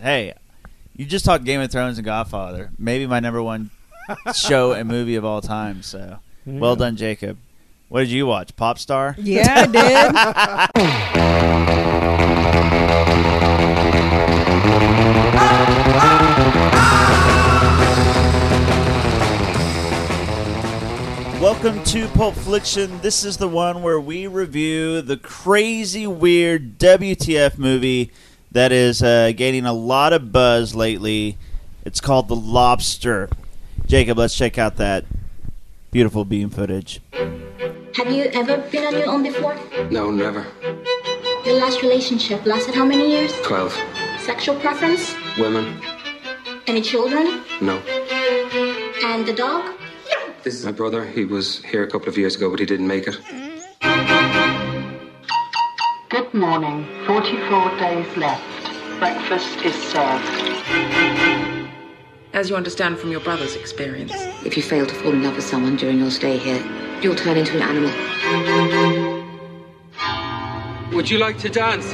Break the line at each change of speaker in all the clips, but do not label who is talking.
Hey, you just talked Game of Thrones and Godfather. Maybe my number one show and movie of all time. So, well done, Jacob. What did you watch? Popstar?
Yeah, I did.
Welcome to Pulp Fiction. This is the one where we review the crazy, weird WTF movie that is uh, gaining a lot of buzz lately. It's called The Lobster. Jacob, let's check out that beautiful beam footage.
Have you ever been on your own before?
No, never.
Your last relationship lasted how many years?
Twelve.
Sexual preference?
Women?
Any children?
No.
And the dog? No.
This is my brother. He was here a couple of years ago, but he didn't make it.
Good morning. 44 days left. Breakfast is served.
As you understand from your brother's experience.
If you fail to fall in love with someone during your stay here, you'll turn into an animal.
Would you like to dance?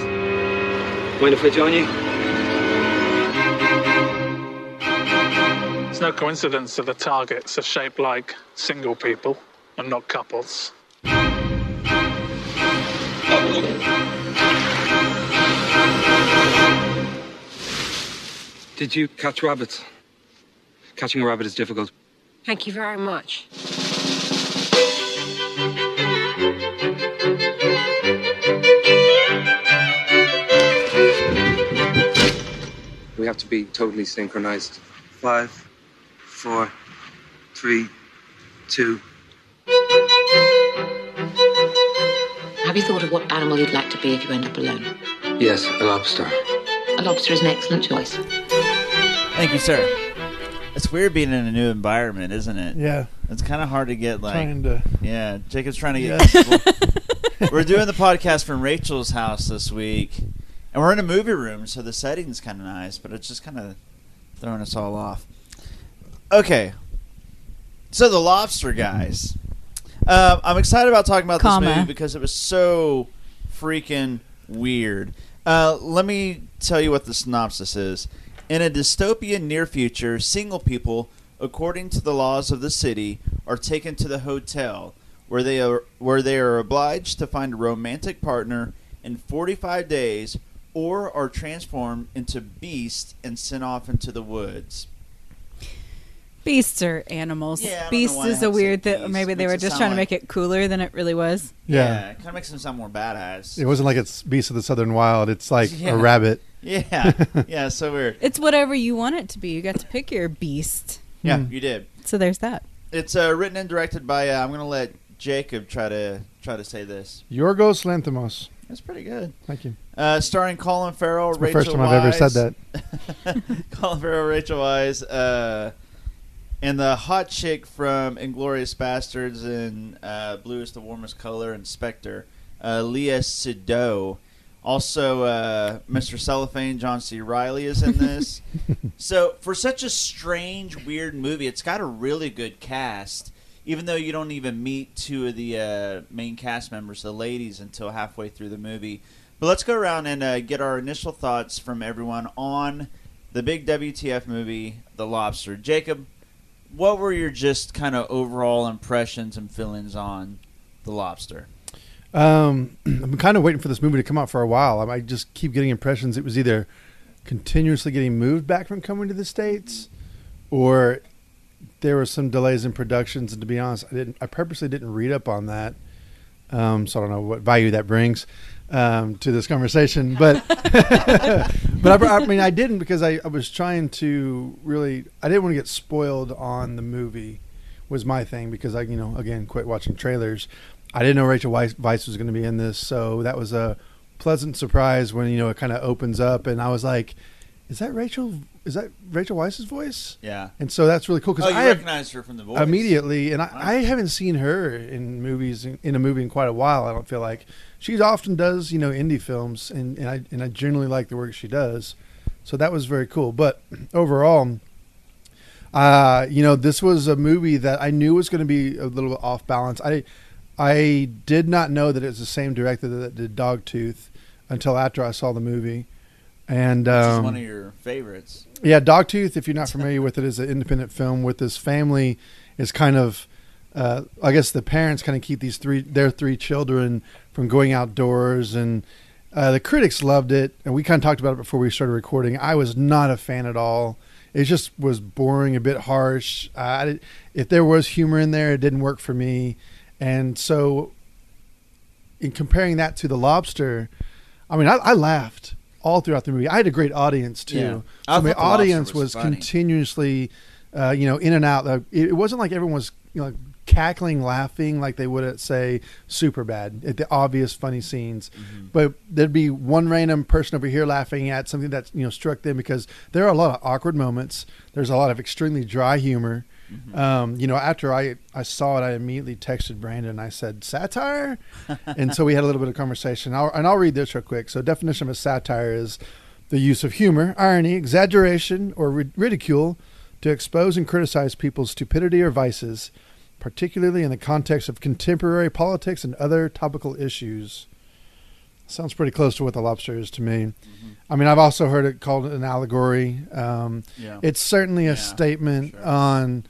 Mind if I join you?
It's no coincidence that the targets are shaped like single people and not couples.
Did you catch rabbits? Catching a rabbit is difficult.
Thank you very much.
We have to be totally synchronized. Five, four, three, two.
Have you thought of what animal you'd like to be if you end up alone?
Yes, a lobster.
A lobster is an excellent choice.
Thank you, sir. It's weird being in a new environment, isn't it?
Yeah,
It's kind of hard to get like.
trying to.
Yeah, Jacob's trying to get.
Yes.
we're doing the podcast from Rachael's house this week, and we're in a movie room, so the setting's kind of nice, but it's just kind of throwing us all off. Okay, so the Lobster guys. Uh, I'm excited about talking about
Comma.
this movie because it was so freaking weird. Uh, let me tell you what the synopsis is. In a dystopian near future, single people, according to the laws of the city, are taken to the hotel where they are where they are obliged to find a romantic partner in 45 days or are transformed into beasts and sent off into the woods.
Beasts are animals.
Yeah, I
Beast is a weird that maybe they were just
sound
trying to make it cooler than it really was.
Yeah.
it kind of makes them sound more badass.
It wasn't like it's Beast of the Southern Wild. It's like
Yeah.
a rabbit.
Yeah, yeah, so weird.
It's whatever you want it to be. You got to pick your beast.
Yeah,
Hmm.
you did.
So there's that.
It's uh, written and directed by. Uh, I'm going to let Jacob try to try to say this.
Yorgos Lanthimos.
That's pretty good.
Thank you.
Uh, starring Colin Farrell,
It's my
Rachel
first time I've ever said that.
Colin Farrell, Rachel Weisz, uh, and the hot chick from Inglourious Basterds and uh, Blue is the Warmest Color and Spectre, uh, Léa Seydoux. Also, uh, Mr. Cellophane, John C. Reilly is in this. so, for such a strange, weird movie, it's got a really good cast. Even though you don't even meet two of the uh, main cast members, the ladies, until halfway through the movie. But let's go around and uh, get our initial thoughts from everyone on the big WTF movie, The Lobster. Jacob, what were your just kind of overall impressions and feelings on The Lobster?
Um, I've been kind of waiting for this movie to come out for a while. I, just keep getting impressions it was either continuously getting moved back from coming to the states, or there were some delays in productions. And to be honest, I didn't. I purposely didn't read up on that, um, so I don't know what value that brings um, to this conversation. But but I, I mean, I didn't because I, I was trying to really. I didn't want to get spoiled on the movie. Was my thing because I, you know, again, quit watching trailers. I didn't know Rachel Weisz, was going to be in this, so that was a pleasant surprise when you know it kind of opens up, and I was like, "Is that Rachel? Is that Rachel Weisz's voice?"
Yeah.
And so that's really cool
Oh,
because
you
I
recognized her from the voice
immediately, and I,
Wow.
I haven't seen her in movies in, in a movie in quite a while. I don't feel like she often does, you know, indie films, and, and I and I generally like the work she does. So that was very cool. But overall, uh, you know, this was a movie that I knew was going to be a little bit off balance. I I did not know that it was the same director that did Dogtooth until after I saw the movie. And um,
one of your favorites.
Yeah, Dogtooth, if you're not familiar with it, is an independent film with this family is kind of uh, I guess the parents kind of keep these three their three children from going outdoors and uh, the critics loved it and we kind of talked about it before we started recording. I was not a fan at all. It just was boring, a bit harsh. Uh, I if there was humor in there, it didn't work for me. And so in comparing that to The Lobster, I mean, I, I laughed all throughout the movie. I had a great audience too.
Yeah.
So
I
my
thought The Lobster
audience
was
was, continuously, uh, you know, in and out. It, it wasn't like everyone was, you know, cackling, laughing like they would at say Superbad at the obvious funny scenes.
Mm-hmm.
But there'd be one random person over here laughing at something that you know struck them because there are a lot of awkward moments. There's a lot of extremely dry humor.
Mm-hmm.
Um, you know, after I, I saw it, I immediately texted Brandon. And I said satire, and so we had a little bit of conversation. I'll, and I'll read this real quick. So, definition of a satire is the use of humor, irony, exaggeration, or rid- ridicule to expose and criticize people's stupidity or vices, particularly in the context of contemporary politics and other topical issues. Sounds pretty close to what the lobster is to me. I mean, I've also heard it called an allegory. Um,
Yeah.
It's certainly a
Yeah,
statement
sure.
on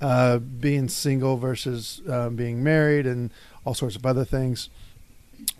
uh, being single versus uh, being married and all sorts of other things.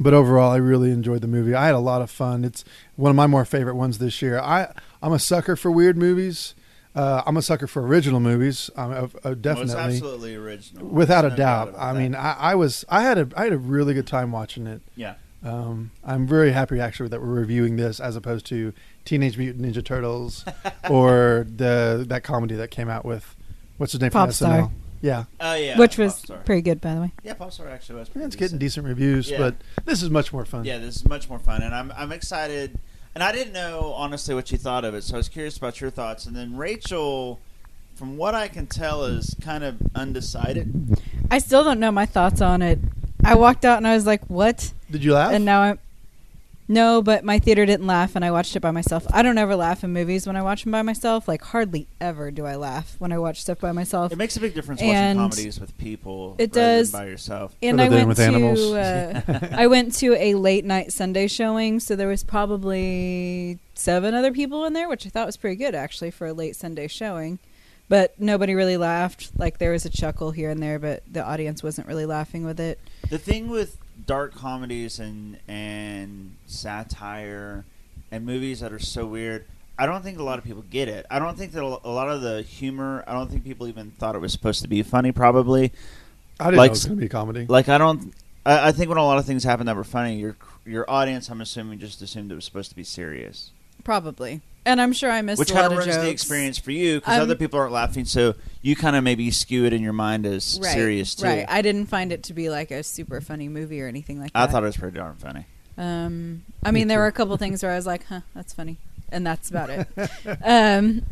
But overall, I really enjoyed the movie. I had a lot of fun. It's one of my more favorite ones this year. I I'm a sucker for weird movies. Uh, I'm a sucker for original movies. I'm
Well,
definitely
it's absolutely original.
without a doubt. I
that.
mean, I, I was I had a I had a really good time watching it.
yeah.
Um, I'm very happy actually that we're reviewing this as opposed to Teenage Mutant Ninja Turtles or the that comedy that came out with what's his name from
Popstar.
SNL. Yeah,
Oh yeah.
which was
Popstar.
pretty good, by the way.
Yeah, Popstar actually was. Pretty
it's getting
decent.
decent reviews,
Yeah.
but this is much more fun.
Yeah, this is much more fun, and I'm I'm excited. And I didn't know honestly what you thought of it, so I was curious about your thoughts. And then Rachael, from what I can tell, is kind of undecided.
I still don't know my thoughts on it. I walked out and I was like, "What?"
Did you laugh?
And now I'm no, but my theater didn't laugh, and I watched it by myself. I don't ever laugh in movies when I watch them by myself. Like hardly ever do I laugh when I watch stuff by myself.
It makes a big difference
And
watching comedies with people.
it
rather than
does.
by yourself.
and I went
with
to
animals.
uh, I went to a late night Sunday showing, so there was probably seven other people in there, which I thought was pretty good actually for a late Sunday showing. But nobody really laughed. Like there was a chuckle here and there, but the audience wasn't really laughing with it.
The thing with dark comedies and and satire and movies that are so weird, I don't think a lot of people get it. I don't think that a a lot of the humor. I don't think people even thought it was supposed to be funny. Probably,
I didn't
like-
know it was going to be comedy.
like I don't. I, I think when a lot of things happen that were funny, your your audience, I'm assuming, just assumed it was supposed to be serious,
Probably. And I'm sure I missed
which kind of ruins
jokes.
the experience for you because
I'm-
other people aren't laughing, so you kind of maybe skew it in your mind as
Right,
serious too.
Right. I didn't find it to be like a super funny movie or anything like that.
I thought it was pretty darn funny.
Um, I mean, there were a couple things where I was like, "Huh, that's funny," and that's about it. um,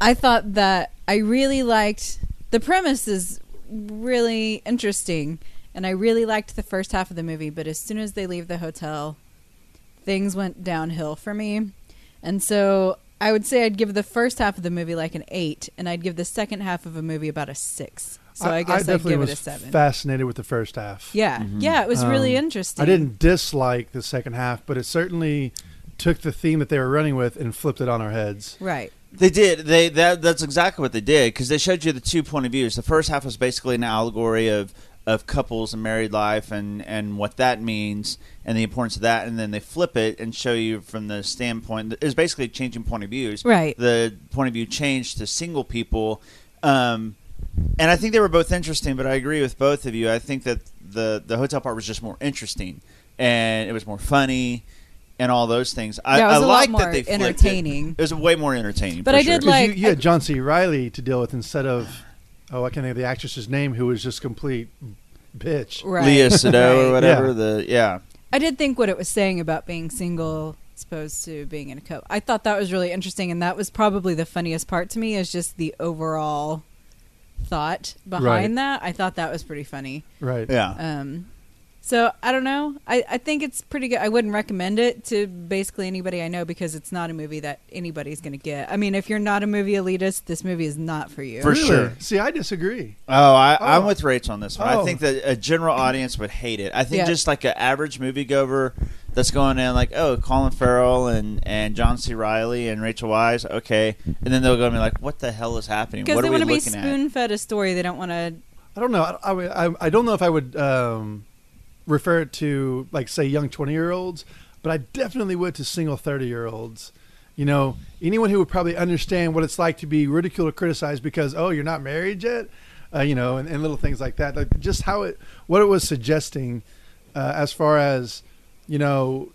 I thought that I really liked the premise is really interesting, and I really liked the first half of the movie. But as soon as they leave the hotel, things went downhill for me, and so I would say I'd give the first half of the movie like an eight, and I'd give the second half of a movie about a six. So I, guess I'd
definitely
give it a seven.
fascinated with the first half.
yeah, yeah, it was really
Um,
interesting.
I didn't dislike the second half, but it certainly took the theme that they were running with and flipped it on our heads.
right.
They did. They that that's exactly what they did because they showed you the two point of views. The first half was basically an allegory of of couples and married life and and what that means and the importance of that, and then they flip it and show you from the standpoint. It's basically changing point of views.
Right.
The point of view changed to single people. Um, and I think they were both interesting, but I agree with both of you. I think that the the hotel part was just more interesting, and it was more funny, and all those things. I,
Yeah, it was
I
a lot
like
more
that they flipped
entertaining.
It. it was way more entertaining.
But
for
I
sure.
did
'Cause
like-
you, you had John C. Reilly to deal with instead of oh, I can't think of the actress's name who was just complete bitch.
Right.
Léa Seydoux or whatever.
Yeah.
The yeah,
I did think what it was saying about being single as opposed to being in a co. I thought that was really interesting, and that was probably the funniest part to me. Is just the overall thought behind
Right.
that. I thought that was pretty funny.
Right.
yeah.
Um, so I don't know. I, I think it's pretty good. I wouldn't recommend it to basically anybody I know because it's not a movie that anybody's going to get. I mean, if you're not a movie elitist, this movie is not for you.
For
Really?
sure.
See, I disagree.
Oh, I, I'm
Oh.
with Rach on this one. I
Oh.
think that a general audience would hate it. I think
Yeah.
just like an average moviegoer, that's going in like, oh, Colin Farrell and and John C. Reilly and Rachel Weisz, okay, and then they'll go and be like, what the hell is happening?
Because
What
they
are we
want to be
at?
spoon fed a story. They don't want to.
I don't know. I, I, I- I don't know if I would um, refer it to like say young twenty year olds, but I definitely would to single thirty year olds. You know, anyone who would probably understand what it's like to be ridiculed or criticized because oh you're not married yet, uh, you know, and, and little things like that. Like just how it what it was suggesting uh, as far as you know,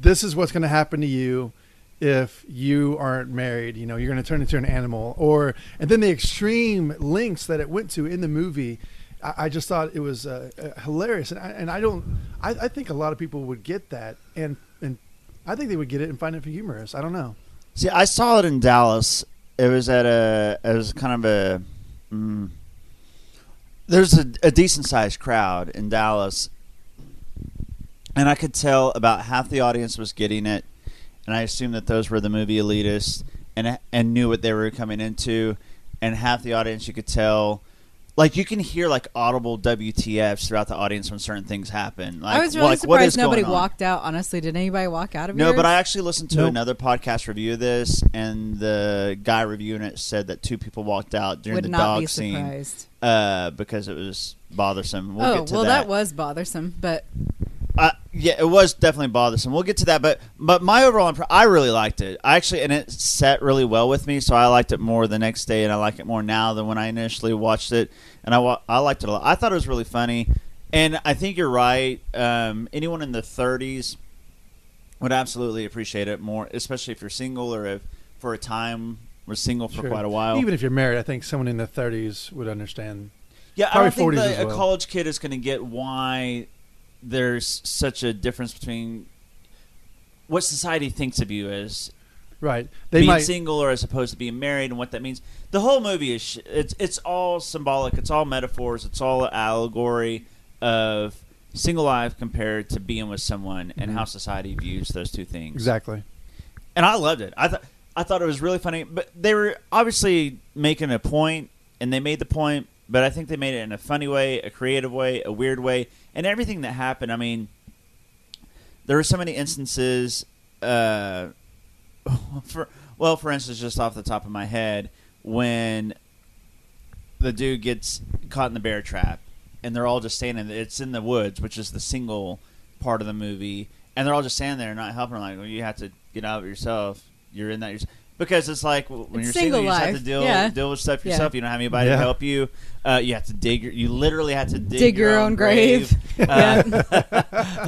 this is what's going to happen to you if you aren't married. You know, you're going to turn into an animal, or and then the extreme lengths that it went to in the movie. I, just thought it was uh, uh, hilarious, and I, and I don't. I, I think a lot of people would get that, and and I think they would get it and find it humorous. I don't know.
See, I saw it in Dallas. It was at a. It was kind of a. Mm, there's a, a decent sized crowd in Dallas, and I could tell about half the audience was getting it, and I assumed that those were the movie elitists and and knew what they were coming into, and half the audience you could tell. Like you can hear like audible WTFs throughout the audience when certain things happen. Like,
I was really
like,
surprised nobody walked out. Honestly, did anybody walk out of here?
No,
yours?
but I actually listened to
Nope.
another podcast review of this, and the guy reviewing it said that two people walked out during
would
the
not
dog
be
scene uh, because it was bothersome. We'll
oh
get to
well,
that.
that was bothersome, but
Uh, yeah, it was definitely bothersome. We'll get to that, but but my overall impre- I really liked it. I actually and it set really well with me, so I liked it more the next day, and I like it more now than when I initially watched it. And I wa- I liked it a lot. I thought it was really funny, and I think you're right. Um, anyone in the 30s would absolutely appreciate it more, especially if you're single or if for a time were single for
Sure.
quite a while.
Even if you're married, I think someone in the 30s would understand.
Yeah, I don't think
40s
that
as
a college kid is going to get why there's such a difference between what society thinks of you as
Right. They
being
might.
single or as opposed to being married and what that means. The whole movie is sh- it's it's all symbolic. It's all metaphors. It's all allegory of single life compared to being with someone and mm-hmm. how society views those two things
Exactly.
and I loved it. I thought I thought it was really funny, but they were obviously making a point, and they made the point. But I think they made it in a funny way, a creative way, a weird way, and everything that happened. I mean, there were so many instances. Uh, for well, for instance, just off the top of my head, when the dude gets caught in the bear trap, and they're all just standing. It's in the woods, which is the single part of the movie, and they're all just standing there, not helping. Like, well, you have to get out of yourself. You're in that yourself. Because it's like when
It's
you're
single
single, you just have to deal
Yeah.
deal with stuff
Yeah.
yourself. You don't have anybody
Yeah.
to help you. Uh, you have to dig. You literally have to dig,
Dig your own grave.
Uh,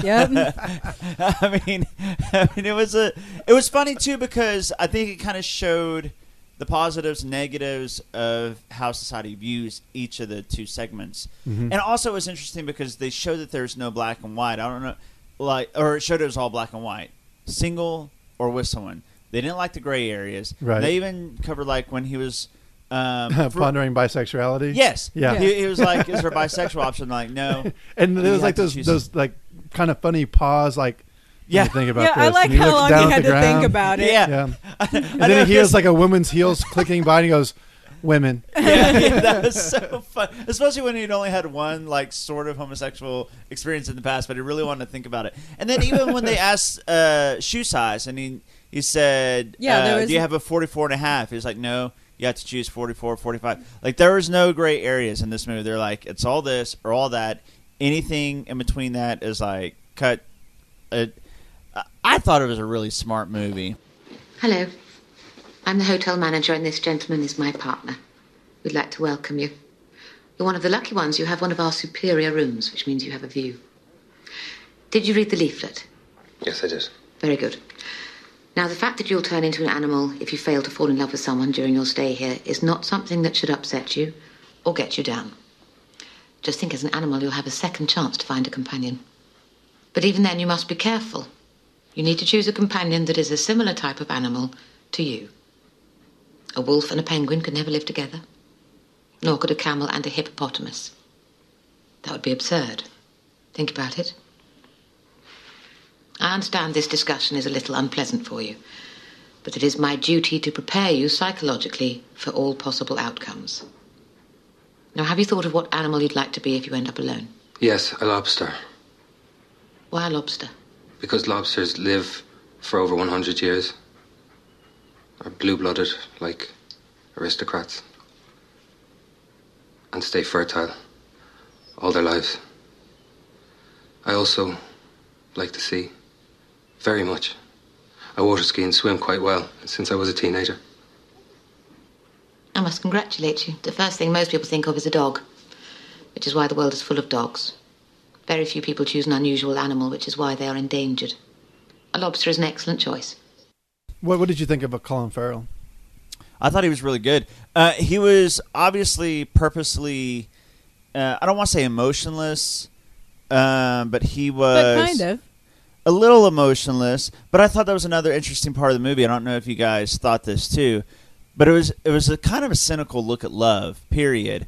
yep.
I mean, I mean, it was a, it was funny too because I think it kind of showed the positives, and negatives of how society views each of the two segments, and also it was interesting because they showed that there's no black and white. I don't know, like, or it showed it was all black and white, single or with someone. They didn't like the gray areas.
Right.
They even covered like when he was. Um, for-
Pondering bisexuality.
Yes.
Yeah.
He, he was like, "Is there a bisexual option?" Like, no.
And
You
there was like
to
those
choose-
those like kind of funny pause, like
Yeah.
think about
yeah,
this.
I like how long
down
you had
the
to think about it.
Yeah.
Yeah. And then he hears like a woman's heels clicking by, and he goes, "Women."
yeah, yeah, that was so fun. Especially when he'd only had one like sort of homosexual experience in the past, but he really wanted to think about it. And then even when they asked uh, shoe size, and he he said,
Yeah,
uh,
was-
"Do you have a 44 and a half?" He was like, "No." You have to choose 44, 45. Like there was no gray areas in this movie. They're like it's all this or all that. Anything in between that is like cut. It, I- I thought it was a really smart movie.
Hello. I'm the hotel manager, and this gentleman is my partner. We'd like to welcome you. You're one of the lucky ones. You have one of our superior rooms, which means you have a view. Did you read the leaflet?
Yes, I did.
Very good. Now, the fact that you'll turn into an animal if you fail to fall in love with someone during your stay here is not something that should upset you or get you down. Just think as an animal, you'll have a second chance to find a companion. But even then, you must be careful. You need to choose a companion that is a similar type of animal to you. A wolf and a penguin could never live together, nor could a camel and a hippopotamus. That would be absurd. Think about it. I understand this discussion is a little unpleasant for you, but it is my duty to prepare you psychologically for all possible outcomes. Now, have you thought of what animal you'd like to be if you end up alone?
Yes, a lobster.
Why a lobster?
Because lobsters live for over 100 years. Are blue blooded like aristocrats. And stay fertile all their lives. I also like the sea. Very much. I water ski and swim quite well since I was a teenager.
I must congratulate you. The first thing most people think of is a dog, which is why the world is full of dogs. Very few people choose an unusual animal, which is why they are endangered. A lobster is an excellent choice.
What, what did you think of a Colin Farrell?
I thought he was really good. Uh, he was obviously purposely. Uh, I don't want to say emotionless, um, but he was
But kind of.
A little emotionless. But I thought that was another interesting part of the movie. I don't know if you guys thought this too, but it was it was a kind of a cynical look at love. Period.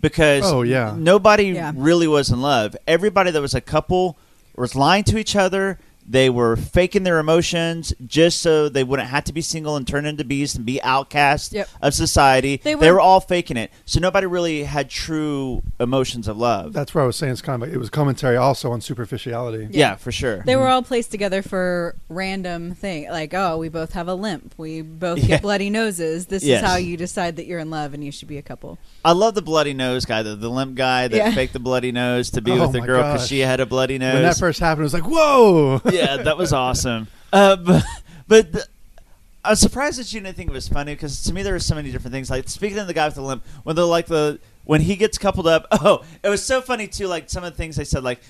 Because
Oh, yeah.
nobody
Yeah.
really was in love. Everybody that was a couple was lying to each other. They were faking their emotions just so they wouldn't have to be single and turn into beasts and be outcast
Yep.
of society.
They
They
were-
were, all faking it. So nobody really had true emotions of love.
That's where I was saying it's kind of it was commentary also on superficiality.
yeah, for sure.
They were mm-hmm. all placed together for random thing, like oh, we both have a limp, we both
Yeah.
get bloody noses. This
Yes.
is how you decide that you're in love and you should be a couple.
I love the bloody nose guy, the, the limp guy that
Yeah.
faked the bloody nose to be
Oh
with the girl because she had a bloody nose.
When that first happened, it was like, whoa!
yeah, that was awesome. Uh, but but the, I was surprised that you didn't think it was funny because to me there were so many different things. Like speaking of the guy with the limp, when they're like the when he gets coupled up. Oh, it was so funny too. Like some of the things they said, like.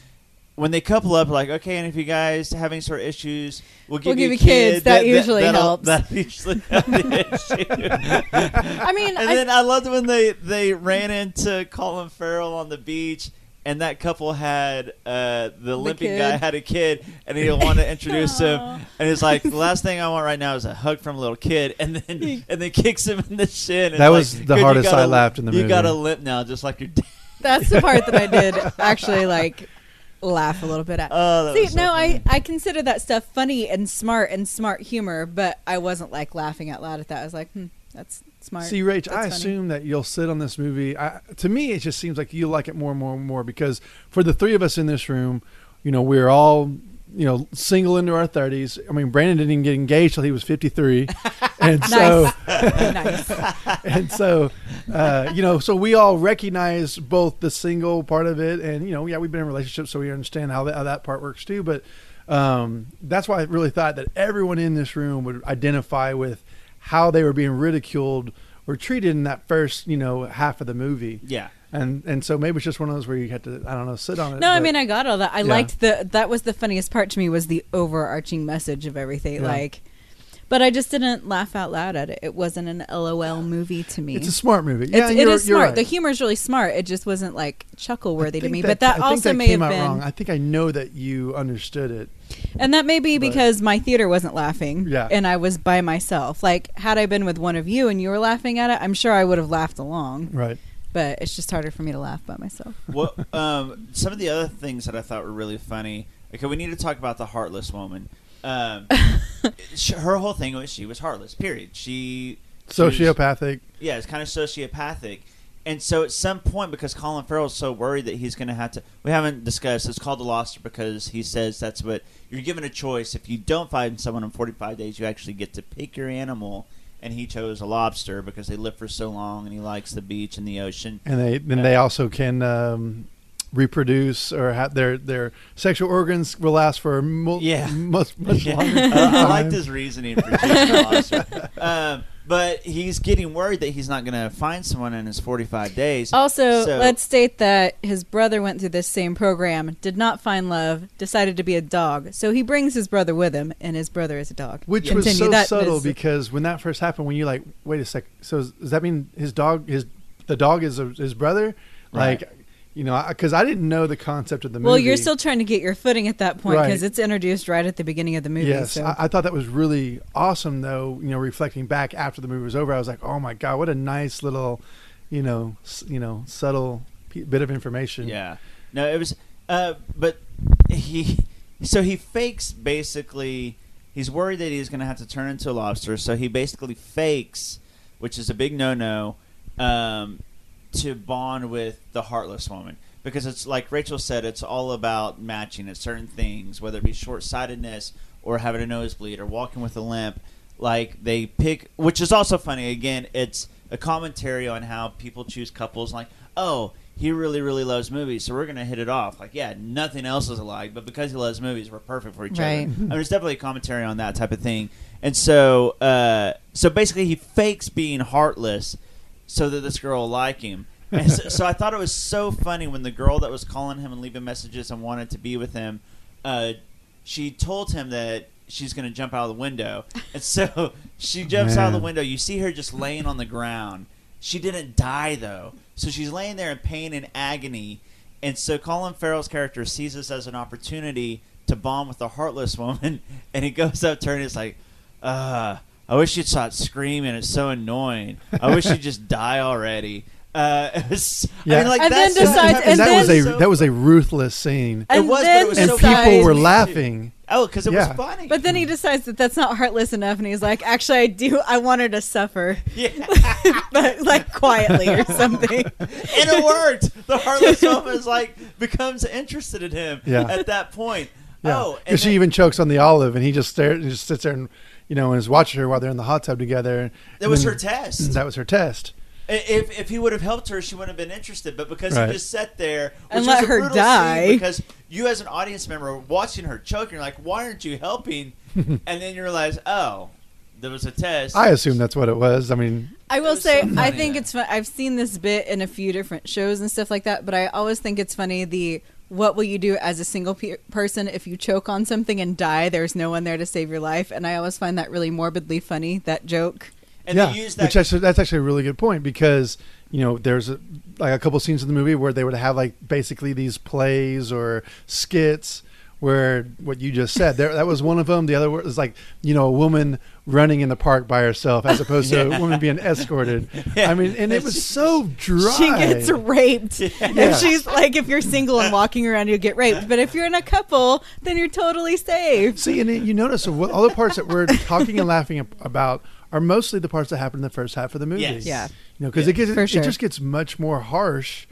When they couple up, like okay, and if you guys have any sort of issues, we'll give
We'll
you
give
a
you kids.
kid.
That usually
that'll-
helps.
That usually helps.
I mean,
And
I,
then I loved when they they ran into Colin Farrell on the beach, and that couple had uh, the limping
kid.
guy had a kid, and he wanted to introduce him, and he's like, "The last thing I want right now is a hug from a little kid," and then and then kicks him in the shin. and
That
like,
was the hardest
got
I
a-
laughed in the movie.
You got a
movie."
limp now, just like your dad.
that's the part that I did actually like laugh a little bit at.
Oh, that
See,
was so
no,
funny.
I I consider that stuff funny and smart and smart humor, but I wasn't like laughing out loud at that. I was like, hmm, that's smart.
See, Rach,
That's
I
funny.
assume that you'll sit on this movie. I, to me, it just seems like you like it more and more and more because for the three of us in this room, you know, we're all, you know, single into our 30s. I mean, Brandon didn't even get engaged till he was 53. and so,
nice.
and so, uh, you know, so we all recognize both the single part of it and, you know, yeah, we've been in relationships, so we understand how that, how that part works too. But um, that's why I really thought that everyone in this room would identify with how they were being ridiculed or treated in that first, you know, half of the movie.
Yeah.
And and so maybe it's just one of those where you had to, I don't know, sit on it.
No, I mean I got all that. I
Yeah.
liked the that was the funniest part to me was the overarching message of everything.
Yeah.
Like, but I just didn't laugh out loud at it. It wasn't an LOL movie to me.
it's a smart movie. Yeah,
It's,
you're,
is smart.
right.
The humor is really smart. It just wasn't like chuckle worthy to
think
me. but that
I
also
that
may
came
have
out
been,
wrong. I think I know that you understood it.
And that may be
but-
because my theater wasn't laughing.
Yeah.
and I was by myself. Like, had I been with one of you and you were laughing at it, I'm sure I would have laughed along.
Right.
But it's just harder for me to laugh by myself.
Well, um, some of the other things that I thought were really funny. Okay, we need to talk about the heartless woman. Um, sh- her whole thing was she was heartless. Period. She she was-
Sociopathic.
yeah, it's kind of sociopathic. And so at some point, because Colin Farrell's so worried that he's going to have to, we haven't discussed. It's called the Lobster because he says that's what you're given a choice. If you don't find someone in 45 days, you actually get to pick your animal. And he chose a lobster because they live for so long, and he likes the beach and the ocean.
and they then they also can um, reproduce or have their their sexual organs will last for mul-
Yeah.
much much
Yeah.
longer.
I, I
time.
liked his reasoning for choosing a lobster. Um, but he's getting worried that he's not going to find someone in his 45 days.
Also,
So-
let's state that his brother went through this same program, did not find love, decided to be a dog. So he brings his brother with him, and his brother is a dog.
Which was so
That
subtle
was-
because when that first happened, when you like, wait a sec, so does does that mean his dog, his the dog is a, his brother?
Right.
Like, you know, because I didn't know the concept of the movie.
well, you're still trying to get your footing at that point
Right.
because it's introduced right at the beginning of the movie.
Yes,
so.
I, I thought that was really awesome. Though you know, reflecting back after the movie was over, I was like, "Oh my god, what a nice little, you know, s- you know, subtle p- bit of information."
Yeah. No, it was. Uh, but he. So he fakes basically. He's worried that he's going to have to turn into a lobster, so he basically fakes, which is a big no-no, um, to bond with the heartless woman. because it's like Rachael said, it's all about matching at certain things, whether it be short sightedness or having a nosebleed or walking with a limp. Like they pick, which is also funny. Again, it's a commentary on how people choose couples. Like, oh, he really, really loves movies, so we're gonna hit it off. Like, yeah, nothing else is alike, but because he loves movies, we're perfect for each
Right.
other. I mean, it's definitely a commentary on that type of thing. And so, uh, so basically, he fakes being heartless so that this girl will like him. And so, so I thought it was so funny when the girl that was calling him and leaving messages and wanted to be with him, uh, she told him that she's going to jump out of the window, and so she jumps out of the window. You see her just laying on the ground. She didn't die though, so she's laying there in pain and agony. And so Colin Farrell's character sees this as an opportunity to bond with the heartless woman, and he goes up to her and he's like, uh, I wish you'd stop screaming. It's so annoying. I wish you'd just die already. Uh, it was, I
Yeah.
mean, like
And then decides-
type of
and
that
stuff
was a
so-
that was a ruthless scene,
It
And
was, but
then
it was
and
so
decides-
people were laughing.
Oh, because it
Yeah.
was funny.
But then he decides that that's not heartless enough, and he's like, "Actually, I do. I want her to suffer,
yeah,
but like quietly or something."
and it worked. The heartless woman is like becomes interested in him
Yeah.
at that point.
Yeah,
Oh, and
because she even chokes on the olive, and he just stares, and just sits there and you know, and is watching her while they're in the hot tub together.
That was
then-
her test.
That was her test.
If if he would have helped her, she wouldn't have been interested. But because
Right.
he just sat there
And let
was a
her
brutal scene
die.
because you as an audience member were watching her choke, you're like, why aren't you helping? and then you realize, oh, there was a test.
I assume that's what it was. I mean,
I will say,
so
I think
though.
it's fun. I've seen this bit in a few different shows and stuff like that, but I always think it's funny the what will you do as a single pe- person if you choke on something and die? There's no one there to save your life, and I always find that really morbidly funny. That joke.
and
yeah,
they use that.
which actually, that's actually a really good point because you know there's a, like a couple scenes in the movie where they would have like basically these plays or skits where what you just said there that was one of them. The other was like you know a woman running in the park by herself as opposed to a woman being escorted.
Yeah.
I mean, and it was so dry.
She gets raped.
Yeah.
If she's like, if you're single and walking around, you'll get raped. But if you're in a couple, then you're totally safe.
See, and you notice all the parts that we're talking and laughing about are mostly the parts that happen in the first half of the movie.
Yes.
Yeah.
You know, because
Yeah,
it gets it
sure.
just gets much more harsh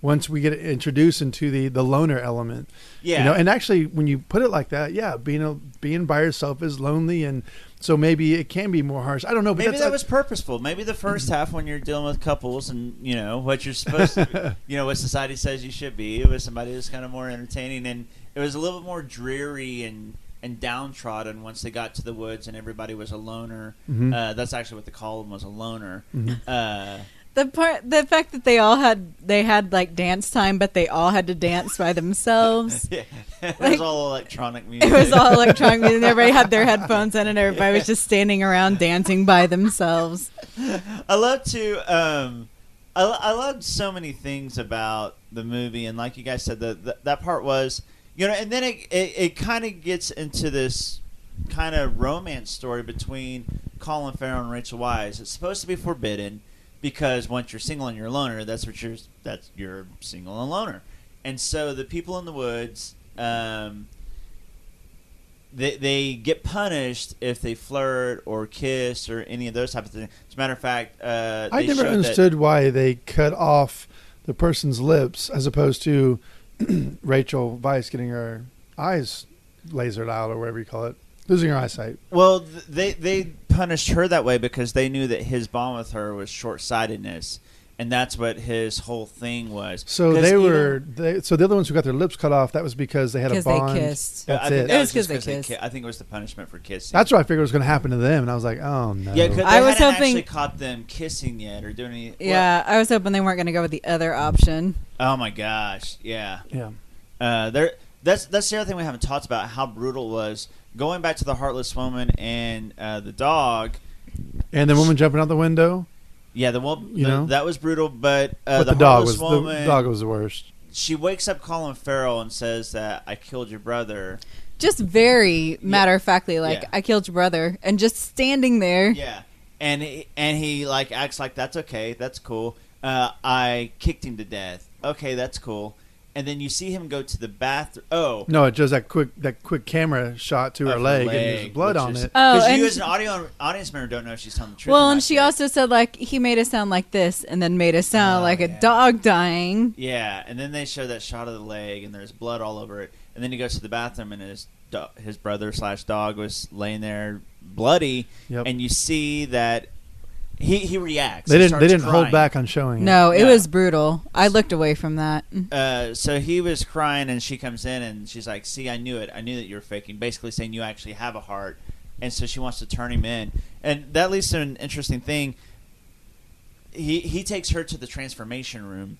once we get introduced into the the loner element.
Yeah.
You know, and actually, when you put it like that, yeah, being a, being by yourself is lonely, and so maybe it can be more harsh. I don't know, but
Maybe
that's
that
a-
was purposeful. Maybe the first half, when you're dealing with couples and you know what you're supposed to, you know what society says you should be, it was somebody who's kind of more entertaining, and it was a little bit more dreary and and downtrodden once they got to the woods and everybody was a loner.
Mhm.
Uh, that's actually what the column was a loner.
Mhm.
Uh,
The part, the fact that they all had, they had like dance time, but they all had to dance by themselves.
yeah, it
Like-
was all electronic music.
It was all electronic music. and Everybody had their headphones in, and everybody was just standing around dancing by themselves.
I love to. Um, I, I loved so many things about the movie, and like you guys said, the, the that part was, you know, and then it it, it kind of gets into this kind of romance story between Colin Farrell and Rachel Weisz. It's supposed to be forbidden because once you're single and you're a loner, that's what you're that's you're single and loner, and so the people in the woods. Um, they, they get punished if they flirt or kiss or any of those type of things. As a matter of fact, uh,
I never understood why they cut off the person's lips as opposed to Rachel Weisz getting her eyes lasered out or whatever you call it, losing her eyesight.
Well, they they punished her that way because they knew that his bond with her was short sightedness, and that's what his whole thing was.
So they
even-
were. They, so the other ones who got their lips cut off, that was because they had a
'Cause they
bond.
kissed.
That's
I think
it.
that
It was
just
'cause they
ki-
kissed.
I think it was the punishment for kissing.
That's what I figured was going to happen to them, and I was like, oh no.
yeah, because they
I was
hadn't
hoping-
actually caught them kissing yet or doing any. well,
Yeah, I was hoping they weren't going to go with the other option.
oh my gosh! Yeah.
yeah.
Uh, there. That's that's the other thing we haven't talked about. How brutal it was going back to the heartless woman and uh, the dog.
And the woman jumping out the window.
Yeah, the one
You
the-
know?
that was brutal, but, uh,
but
the,
the, dog was
woman.
the dog was the worst.
she wakes up Colin Farrell and says that I killed your brother.
Just very matter of factly, like
Yeah.
I killed your brother, and just standing there.
Yeah, and he, and he like acts like that's okay, that's cool. Uh, I kicked him to death. Okay, that's cool. And then you see him go to the bathroom. Oh,
No, it does that quick that quick camera shot to her
of
leg, and there's blood on
is-
it.
Oh,
Because you
and-
as an audio audience member don't know if she's telling the truth.
Well, and she
yet.
also said like he made a sound like this, and then made a oh, sound like a dog dying.
Yeah, and then they show that shot of the leg, and there's blood all over it. And then he goes to the bathroom, and his do- his brother slash dog was laying there bloody.
Yep.
And you see that he he reacts.
They didn't. They didn't hold back on showing.
No, it
Yeah.
was brutal. I looked away from that.
Uh, so he was crying, and she comes in, and she's like, "See, I knew it. I knew that you were faking." Basically saying you actually have a heart, and so she wants to turn him in, and that leads to an interesting thing. He he takes her to the transformation room,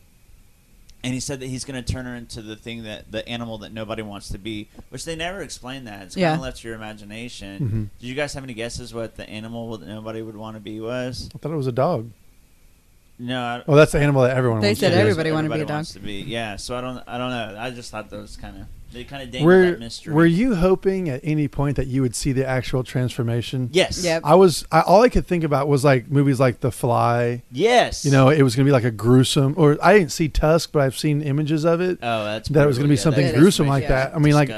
and he said that he's going to turn her into the thing that the animal that nobody wants to be, which they never explained that. It's kind
Yeah.
of left to your imagination.
Mhm.
Did you guys have any guesses what the animal that nobody would want to be was?
I thought it was a dog.
No. I,
Oh, that's the animal that everyone.
They
wants
said
to be.
everybody wanted to be a dog.
wants to be. Yeah, so I don't. I don't know. I just thought that was kind of. They kind of dangled
Were
that mystery.
Were you hoping at any point that you would see the actual transformation?
Yes.
Yep.
I was. I, all I could think about was like movies like The Fly.
Yes.
You know, it was going to be like a gruesome. Or I didn't see Tusk, but I've seen images of it.
Oh, that's
that it was going to be.
Yeah,
something
that is
gruesome
pretty-
like
yeah,
that. I mean, like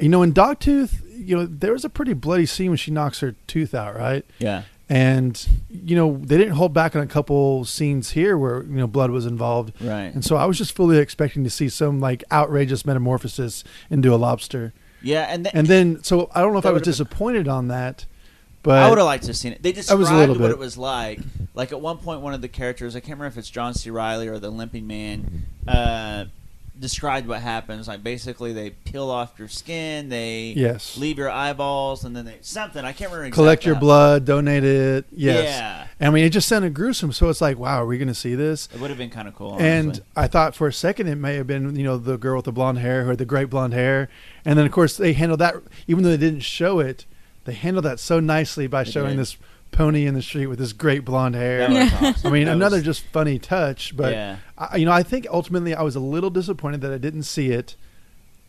you know, in Dogtooth, you know, there was a pretty bloody scene when she knocks her tooth out, right?
Yeah.
And you know, they didn't hold back on a couple scenes here where you know blood was involved.
Right.
And so I was just fully expecting to see some like outrageous metamorphosis into a lobster.
Yeah, and th-
And then, so I don't know if I was
would've been-
disappointed on that, but
I would have liked to have seen it. They described what
bit.
it was like. Like at one point, one of the characters, I can't remember if it's John C. Reilly or the Limping Man, uh, described what happens. Like basically, they peel off your skin, they
Yes.
leave your eyeballs, and then they something. I can't remember.
collect your
how-
blood, donate it. Yes.
Yeah.
I mean, it just sounded gruesome. So it's like, wow, are we going to see this?
It would have been kind of cool.
And
honestly.
I thought for a second it may have been, you know, the girl with the blonde hair who had the great blonde hair. And then, of course, they handled that, even though they didn't show it, they handled that so nicely by
They
showing
did.
this pony in the street with this great blonde hair.
That was awesome.
I mean,
That
another
was-
just funny touch. But,
Yeah.
I, you know, I think ultimately I was a little disappointed that I didn't see it.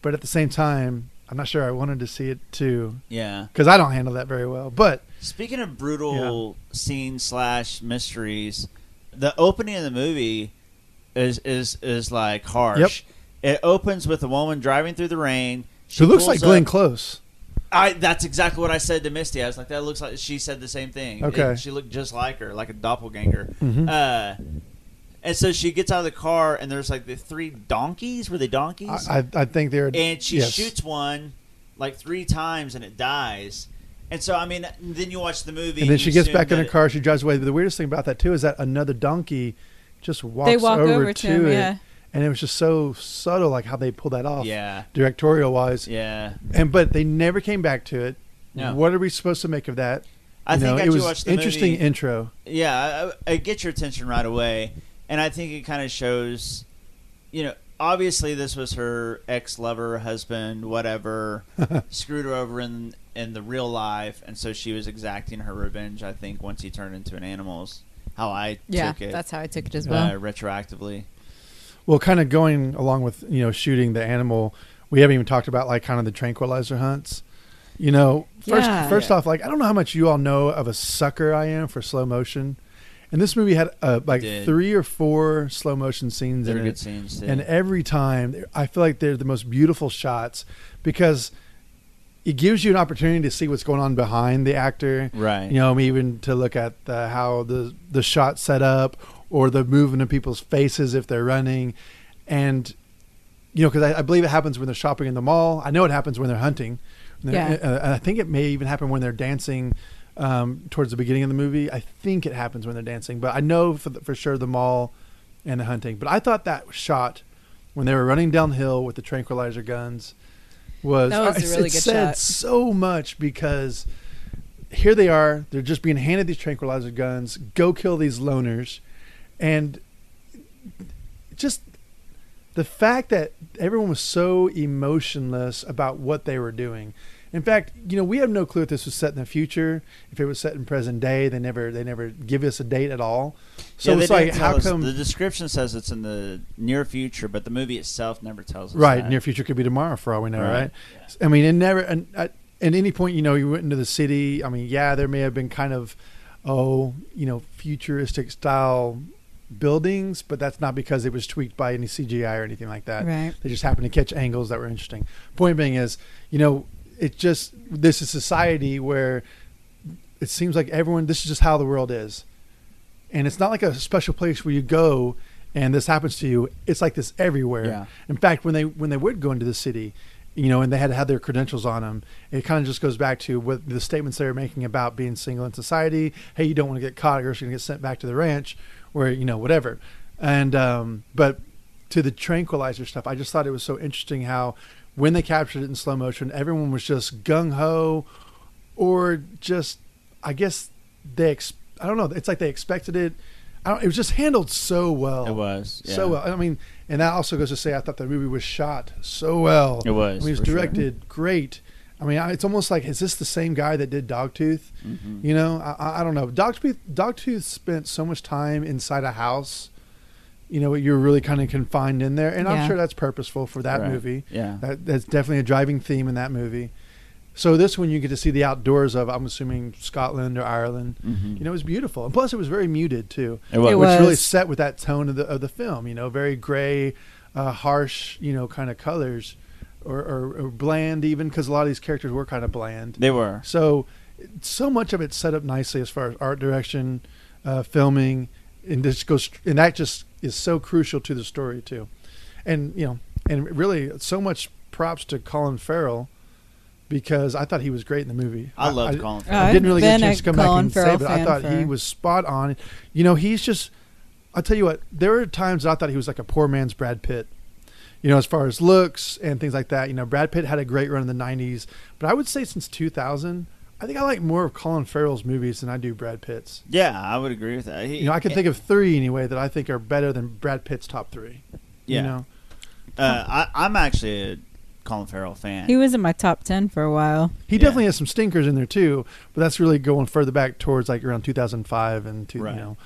But at the same time, I'm not sure I wanted to see it too.
Yeah.
Because I don't handle that very well. But
Speaking of brutal scenes slash mysteries, the opening of the movie is is is like harsh. It opens with a woman driving through the rain. She
it looks like Glenn
up-
Close.
I that's exactly what I said to Misty. I was like, that looks like she said the same thing.
Okay.
It- she looked just like her, like a doppelganger.
Mhm.
Uh, and so she gets out of the car, and there's like the three donkeys. Were they donkeys?
I, I, I think they're.
and she
yes.
shoots one like three times, and it dies. And so, I mean, then you watch the movie,
And then
you
she gets
assume
back in
that
her
it-
car. She drives away. But The weirdest thing about that too is that another donkey just walks
walk
over,
over to
to,
him,
it,
yeah.
And it was just so subtle, like how they pull that off,
Yeah.
directorial wise.
Yeah.
And but they never came back to it.
No.
What are we supposed to make of that?
I
You
think
know,
after
it was
watch the
interesting
movie-
intro.
Yeah, I, I get your attention right away, and I think it kind of shows, you know, obviously this was her ex lover, husband, whatever, screwed her over in in the real life, and so she was exacting her revenge. I think once he turned into an animal, is how I
Yeah,
took it.
that's how I took it as
uh,
well.
retroactively.
Well, kind of going along with you know shooting the animal. We haven't even talked about like kind of the tranquilizer hunts. You know, first
Yeah.
first
Yeah.
off, like I don't know how much you all know of a sucker I am for slow motion. And this movie had uh, like three or four slow motion scenes
They
in
were
it.
scenes, too.
And every time, I feel like they're the most beautiful shots because it gives you an opportunity to see what's going on behind the actor.
Right.
You know, even to look at the, how the the shot set up or the movement of people's faces if they're running, and you know, because I, I believe it happens when they're shopping in the mall. I know it happens when they're hunting. When they're-
Yeah.
uh, and I think it may even happen when they're dancing um, towards the beginning of the movie. I think it happens when they're dancing, but I know for, the, for sure the mall and the hunting. But I thought that shot when they were running downhill with the tranquilizer guns was,
That was a
it-
really
it
good
said
shot.
so much because here they are they're just being handed these tranquilizer guns go kill these loners and just the fact that everyone was so emotionless about what they were doing in fact you know we have no clue if this was set in the future if it was set in present day they never they never give us a date at all so
yeah,
it's like how come
the description says it's in the near future, but the movie itself never tells us.
right
that.
near future could be tomorrow for all we know
Right.
right, i mean it never and at, at any point you know you went into the city i mean yeah there may have been kind of oh you know futuristic style buildings, but that's not because it was tweaked by any CGI or anything like that.
Right.
They just happened to catch angles that were interesting. Point being is, you know, it just this is society where it seems like everyone this is just how the world is. And it's not like a special place where you go and this happens to you. It's like this everywhere.
Yeah.
In fact, when they when they would go into the city, you know, and they had to have their credentials on them, it kind of just goes back to what the statements they were making about being single in society. Hey, you don't want to get caught, or you're going to get sent back to the ranch, where you know whatever. And um, but to the tranquilizer stuff, I just thought it was so interesting how when they captured it in slow motion, everyone was just gung ho, or just I guess they ex- I don't know. It's like they expected it. I don't, it was just handled so well.
It was,
so well. I mean, and that also goes to say I thought the movie was shot so well.
It was,
I mean, it was
for sure.
directed great. I mean, it's almost like is this the same guy that did Dogtooth?
Mhm.
You know, I- I, I don't know. Dogtooth Dogtooth spent so much time inside a house. You know, you're really kind of confined in there, and I'm sure that's purposeful for that
Right.
movie.
Yeah.
that, that's definitely a driving theme in that movie. So this one you get to see the outdoors of, I'm assuming Scotland or Ireland.
Mhm.
You know, it was beautiful, and plus it was very muted too,
It was. It
which really set with that tone of the of the film. You know, very gray, uh, harsh, you know, kind of colors, or, or, or bland even because a lot of these characters were kind of bland.
They were.
So, so much of it's set up nicely as far as art direction, uh, filming, and this goes, and that just is so crucial to the story too. And you know, and really, so much props to Colin Farrell because I thought he was great in the movie.
I loved
I,
Colin
I
Farrell.
didn't really get a
I've been
chance to
a
come back
Colin
and say,
Farrell
but I
fan
thought he was spot on. You know, he's just. I'll tell you what. There were times I thought he was like a poor man's Brad Pitt. You know, as far as looks and things like that. You know, Brad Pitt had a great run in the '90s, but I would say since 2000, I think I like more of Colin Farrell's movies than I do Brad Pitt's.
Yeah, I would agree with that. He,
You know, I can think of three anyway that I think are better than Brad Pitt's top three.
Yeah.
You know,
Uh, I, I'm actually a Colin Farrell fan.
He was in my top ten for a while.
he definitely has some stinkers in there too, but that's really going further back towards like around 2005 and two,
Right.
you know.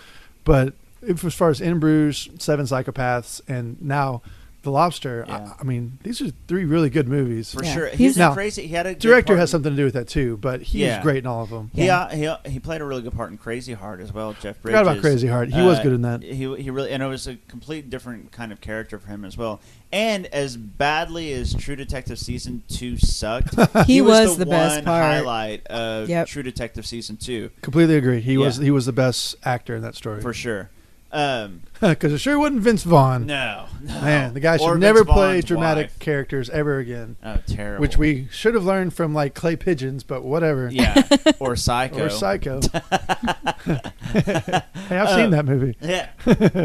But if, as far as In Bruges, Seven Psychopaths, and now The Lobster,
Yeah.
I, I mean, these are three really good movies.
for
Yeah.
sure.
He's-
He's
Now,
crazy. He had a
Director has something to do with that too, but he's
Yeah.
great in all of them.
He,
Yeah.
uh, he he played a really good part in Crazy Heart as well. Jeff Bridges.
Forgot about Crazy Heart. He was
Uh,
good in that.
He he really and it was a complete different kind of character for him as well. And as badly as True Detective season two sucked,
He
was,
was
the,
the best
one
part.
highlight of
Yep.
True Detective season two
Completely agree. He was he was the best actor in that story
for sure. Um,
because it sure wasn't Vince Vaughn.
no, no.
Man, the guy should
Or
never
Vince
play
Vaughn's
dramatic
wife.
characters ever again.
Oh, terrible.
Which we should have learned from like Clay Pigeons, but whatever.
yeah, or Psycho
Or Psycho. hey, I've seen
Um,
that movie.
Yeah,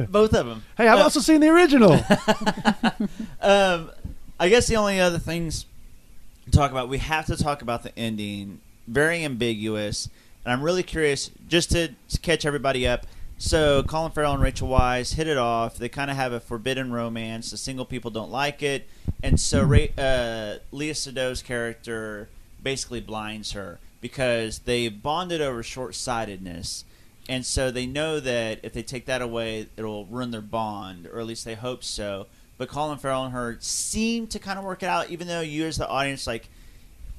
both of them.
Hey, I've also seen the original.
um, I guess the only other things to talk about, we have to talk about the ending. Very ambiguous, and I'm really curious just to, to catch everybody up. So Colin Farrell and Rachel Weisz hit it off. They kind of have a forbidden romance. The single people don't like it, and so uh, Léa Seydoux' character basically blinds her because they bonded over short-sightedness. And so they know that if they take that away, it'll ruin their bond, or at least they hope so. But Colin Farrell and her seem to kind of work it out, even though you, as the audience, like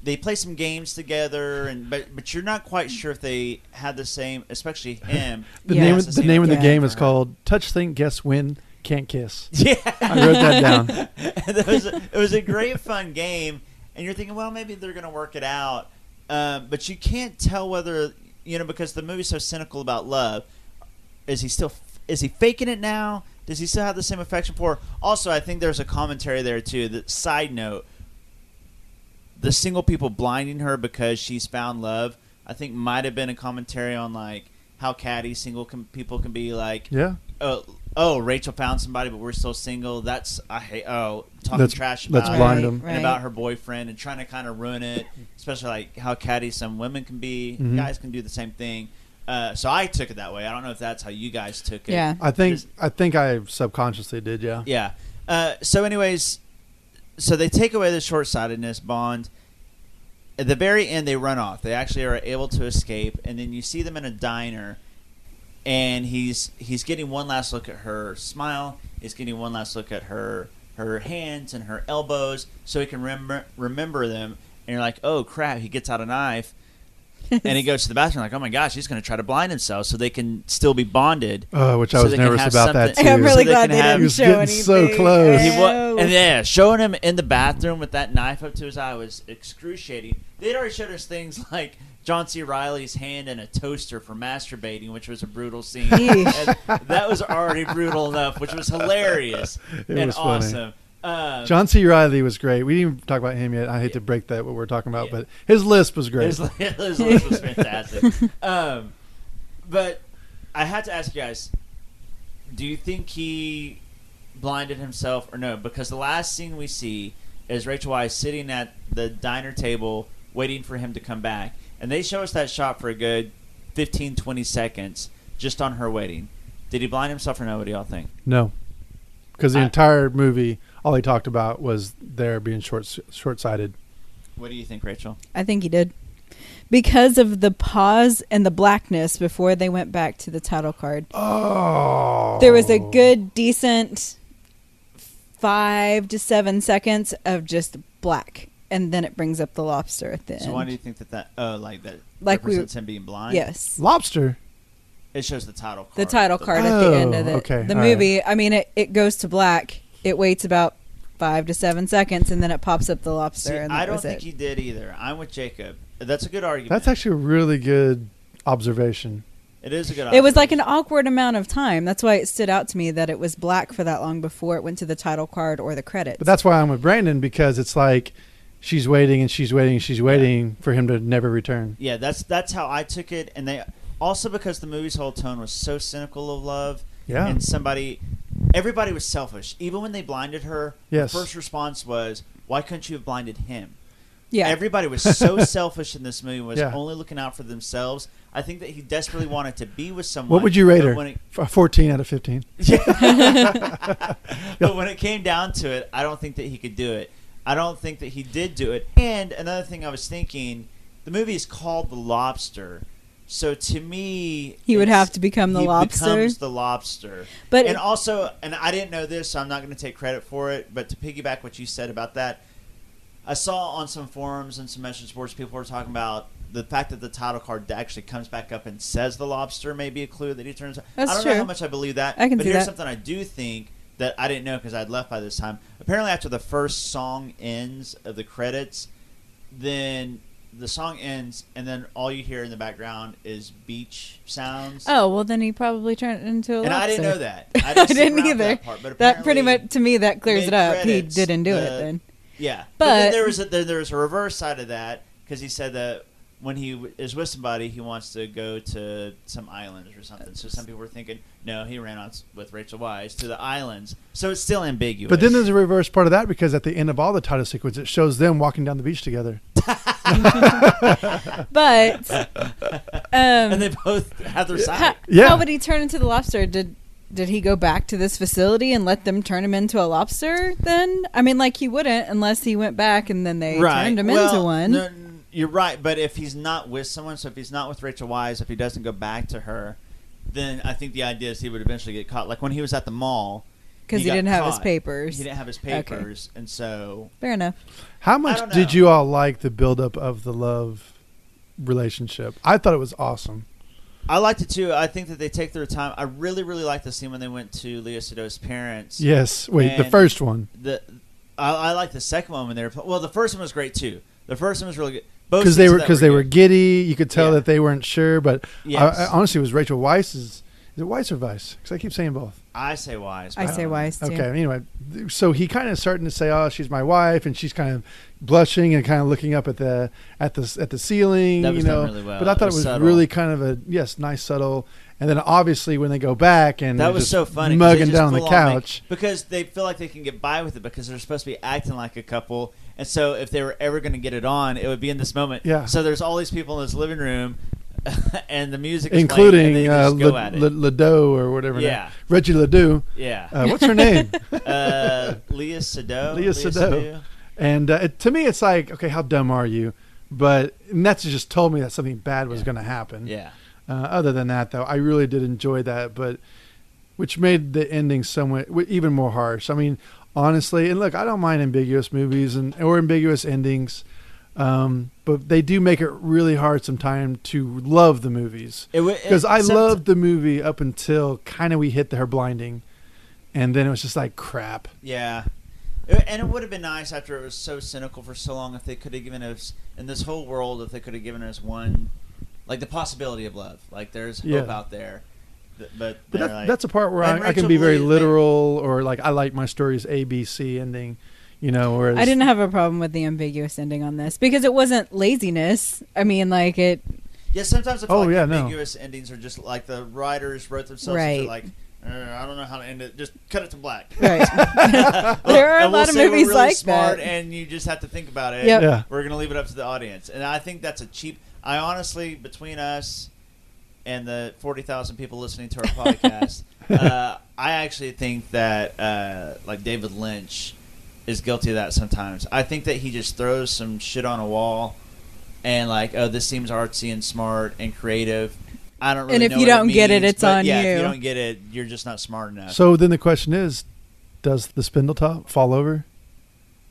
they play some games together, and but but you're not quite sure if they had the same, especially him.
The
Yeah.
name
has
the,
same
name of the
effect
game
for
is
her.
called Touch Think Guess Win Can't Kiss.
Yeah,
I wrote that down.
it, was a, it was a great fun game, and you're thinking, well, maybe they're going to work it out, um, but you can't tell whether you know because the movie's so cynical about love. Is he still? Is he faking it now? Does he still have the same affection for? her? Also, I think there's a commentary there too. That side note, the single people blinding her because she's found love. I think might have been a commentary on like how catty single can, people can be. Like,
Yeah.
oh, oh, Rachel found somebody, but we're still single. That's I hate. Oh, talking
Let's-
trash
let's
about
blind
her
them.
and
Right.
about her boyfriend and trying to kind of ruin it. Especially like how catty some women can be.
Mhm.
Guys can do the same thing. Uh, so I took it that way. I don't know if that's how you guys took it.
Yeah.
I think
Just-
I think I subconsciously did. Yeah.
yeah. Uh, so, anyways, so they take away the short sightedness bond. At the very end, they run off. They actually are able to escape, and then you see them in a diner, and he's he's getting one last look at her smile. He's getting one last look at her her hands and her elbows, so he can remember remember them. And you're like, oh crap! He gets out a knife. And he goes to the bathroom like, oh my gosh, he's going to try to blind himself so they can still be bonded.
Oh, which I was nervous
have
about that too.
I'm really
So
glad
can
they
have-
didn't
He was
show
getting
anything.
so close.
He wa- and yeah, showing him in the bathroom with that knife up to his eye was excruciating. They'd already showed us things like John C. Reilly's hand in a toaster for masturbating, which was a brutal scene. That was already brutal enough, which was hilarious
It
and
was funny.
Um,
John C. Reilly was great. We didn't even talk about him yet. I hate to break that what we're talking about, but his lisp was great.
His, his list was fantastic. um, but I had to ask you guys: Do you think he blinded himself or no? Because the last scene we see is Rachel Weisz sitting at the diner table waiting for him to come back, and they show us that shot for a good 15, 20 seconds just on her waiting. Did he blind himself or no? What do y'all think?
No, because the
I-
entire movie, all he talked about was there being short short sighted.
What do you think, Rachel?
I think he did. Because of the pause and the blackness before they went back to the title card.
Oh,
There was a good, decent five to seven seconds of just black. And then it brings up the lobster at the
So
end.
why do you think that that oh like that
Like we-
represents him being blind?
yes.
lobster.
It shows the title card.
The title card at the end of
Oh,
it.
okay,
The
all
movie, I mean, it, it goes to black. It waits about five to seven seconds, and then it pops up the lobster.
See,
and
I don't think
it.
he did either. I'm with Jacob. That's a good argument.
That's actually a really good observation.
it is a good.
It was like an awkward amount of time. That's why it stood out to me that it was black for that long before it went to the title card or the credits.
But that's why I'm with Brandon because it's like she's waiting and she's waiting and she's waiting for him to never return.
Yeah, that's that's how I took it, and they also because the movie's whole tone was so cynical of love.
Yeah.
and somebody, everybody was selfish. Even when they blinded her,
Yes.
the first response was, "Why couldn't you have blinded him?"
yeah.
Everybody was so selfish in this movie, was
Yeah.
only looking out for themselves. I think that he desperately wanted to be with someone.
What would you rate her?
when it-
14 out of 15.
but when it came down to it, I don't think that he could do it. I don't think that he did do it. And another thing I was thinking, the movie is called The Lobster. So to me,
He would have to become the
he
lobster?
becomes the lobster.
But
and
it-
also, and I didn't know this, so I'm not going to take credit for it. But to piggyback what you said about that, I saw on some forums and some message boards people were talking about the fact that the title card actually comes back up and says the lobster may be a clue that he turns.
That's
I don't
true.
know how much I believe that.
I can
but
see
here's
that.
something I do think that I didn't know because I'd left by this time. Apparently, after the first song ends of the credits, then the song ends, and then all you hear in the background is beach sounds.
Oh well, then he probably turned it into a
And. I didn't know that. I
I,
didn't
either.
that part, but
that pretty much to me that clears it up. He didn't do it
uh,
then.
Yeah, but, then there was a, there, there was a reverse side of that because he said that when he w- is with somebody, he wants to go to some islands or something. So some people were thinking, no, he ran on s- with Rachel Weisz to the islands. So it's still ambiguous.
But then there's a reverse part of that because at the end of all the title sequence, it shows them walking down the beach together.
But um,
and they both have their
how,
side.
Yeah.
how would he turn into the lobster? Did did he go back to this facility and let them turn him into a lobster? Then I mean, like he wouldn't unless he went back and then they
right.
turned him
Well,
into one.
no, n- you're right, but if he's not with someone, so if he's not with Rachel Weisz, if he doesn't go back to her, then I think the idea is he would eventually get caught. Like when he was at the mall,
because he,
got
didn't have his papers.
He didn't have his
Okay.
papers, and so
Fair enough.
How much did you all like the buildup of the love relationship? I thought it was awesome.
I liked it too. I think that they take their time. I really, really liked the scene when they went to Léa Seydoux's parents.
Yes. Wait, the first one.
The I, I like the second one when they were. Well, the first one was great too. The first one was really good. Both
Because they were because they were giddy. You could tell
Yeah.
that they weren't sure, but
Yes.
I, I, honestly, it was Rachel Weisz's. Is it Weiss or Weiss? Because I keep saying both.
I say Weiss.
I
but
say
don't know.
wise too.
Okay. Anyway, so he kind of starting to say, "Oh, she's my wife," and she's kind of blushing and kind of looking up at the at the at the ceiling.
That was
you know,
done really well.
but I thought it
was
was really kind of a yes, nice, subtle. And then obviously when they go back and
That was
just
so funny
mugging down on the
full on make-
couch.
because they feel like they can get by with it because they're supposed to be acting like a couple, and so if they were ever going to get it on, it would be in this moment.
Yeah.
So there's all these people in this living room, and the music, is playing, and
including uh,
just go
Le-
at it.
Le- Ledoux or whatever.
Yeah.
name. Reggie Ledoux.
yeah.
Uh, what's her name?
uh, Leah Sado.
Leah Sado. And uh, it, to me, it's like, okay, how dumb are you? But and that's just told me that something bad was
Yeah.
going to happen.
Yeah.
Uh, other than that, though, I really did enjoy that, but which made the ending somewhat even more harsh. I mean, honestly, and look, I don't mind ambiguous movies and or ambiguous endings. Um, but they do make it really hard sometimes to love the movies
It wa- it-
because I loved the movie up until kind of we hit the her blinding, and then it was just like crap.
Yeah. And it would have been nice after it was so cynical for so long if they could have given us in this whole world if they could have given us one like the possibility of love. Like there's hope
Yeah.
out there. Th- But,
But that,
like-
that's a part where I, I can be very
believe-
literal, or like I like my stories A B C ending, you know. Whereas
I didn't have a problem with the ambiguous ending on this because it wasn't laziness. I mean, like it.
Yeah, sometimes I feel
Oh,
like
yeah, no.
ambiguous endings are just like the writers wrote themselves
Right.
into like uh, I don't know how to end it. Just cut it to black.
Right. There are a
and we'll
lot of movies
really
like
smart
that.
and you just have to think about it.
Yep.
Yeah.
We're gonna leave it up to the audience, and I think that's a cheap. I honestly, between us and the forty thousand people listening to our podcast, uh, I actually think that uh, like David Lynch is guilty of that sometimes. I think that he just throws some shit on a wall, and like, oh, this seems artsy and smart and creative. I don't really
And if
know
you
what
don't get it, it's on
yeah, If
you.
you don't get it, you're just not smart enough.
So then the question is, does the spindle top fall over?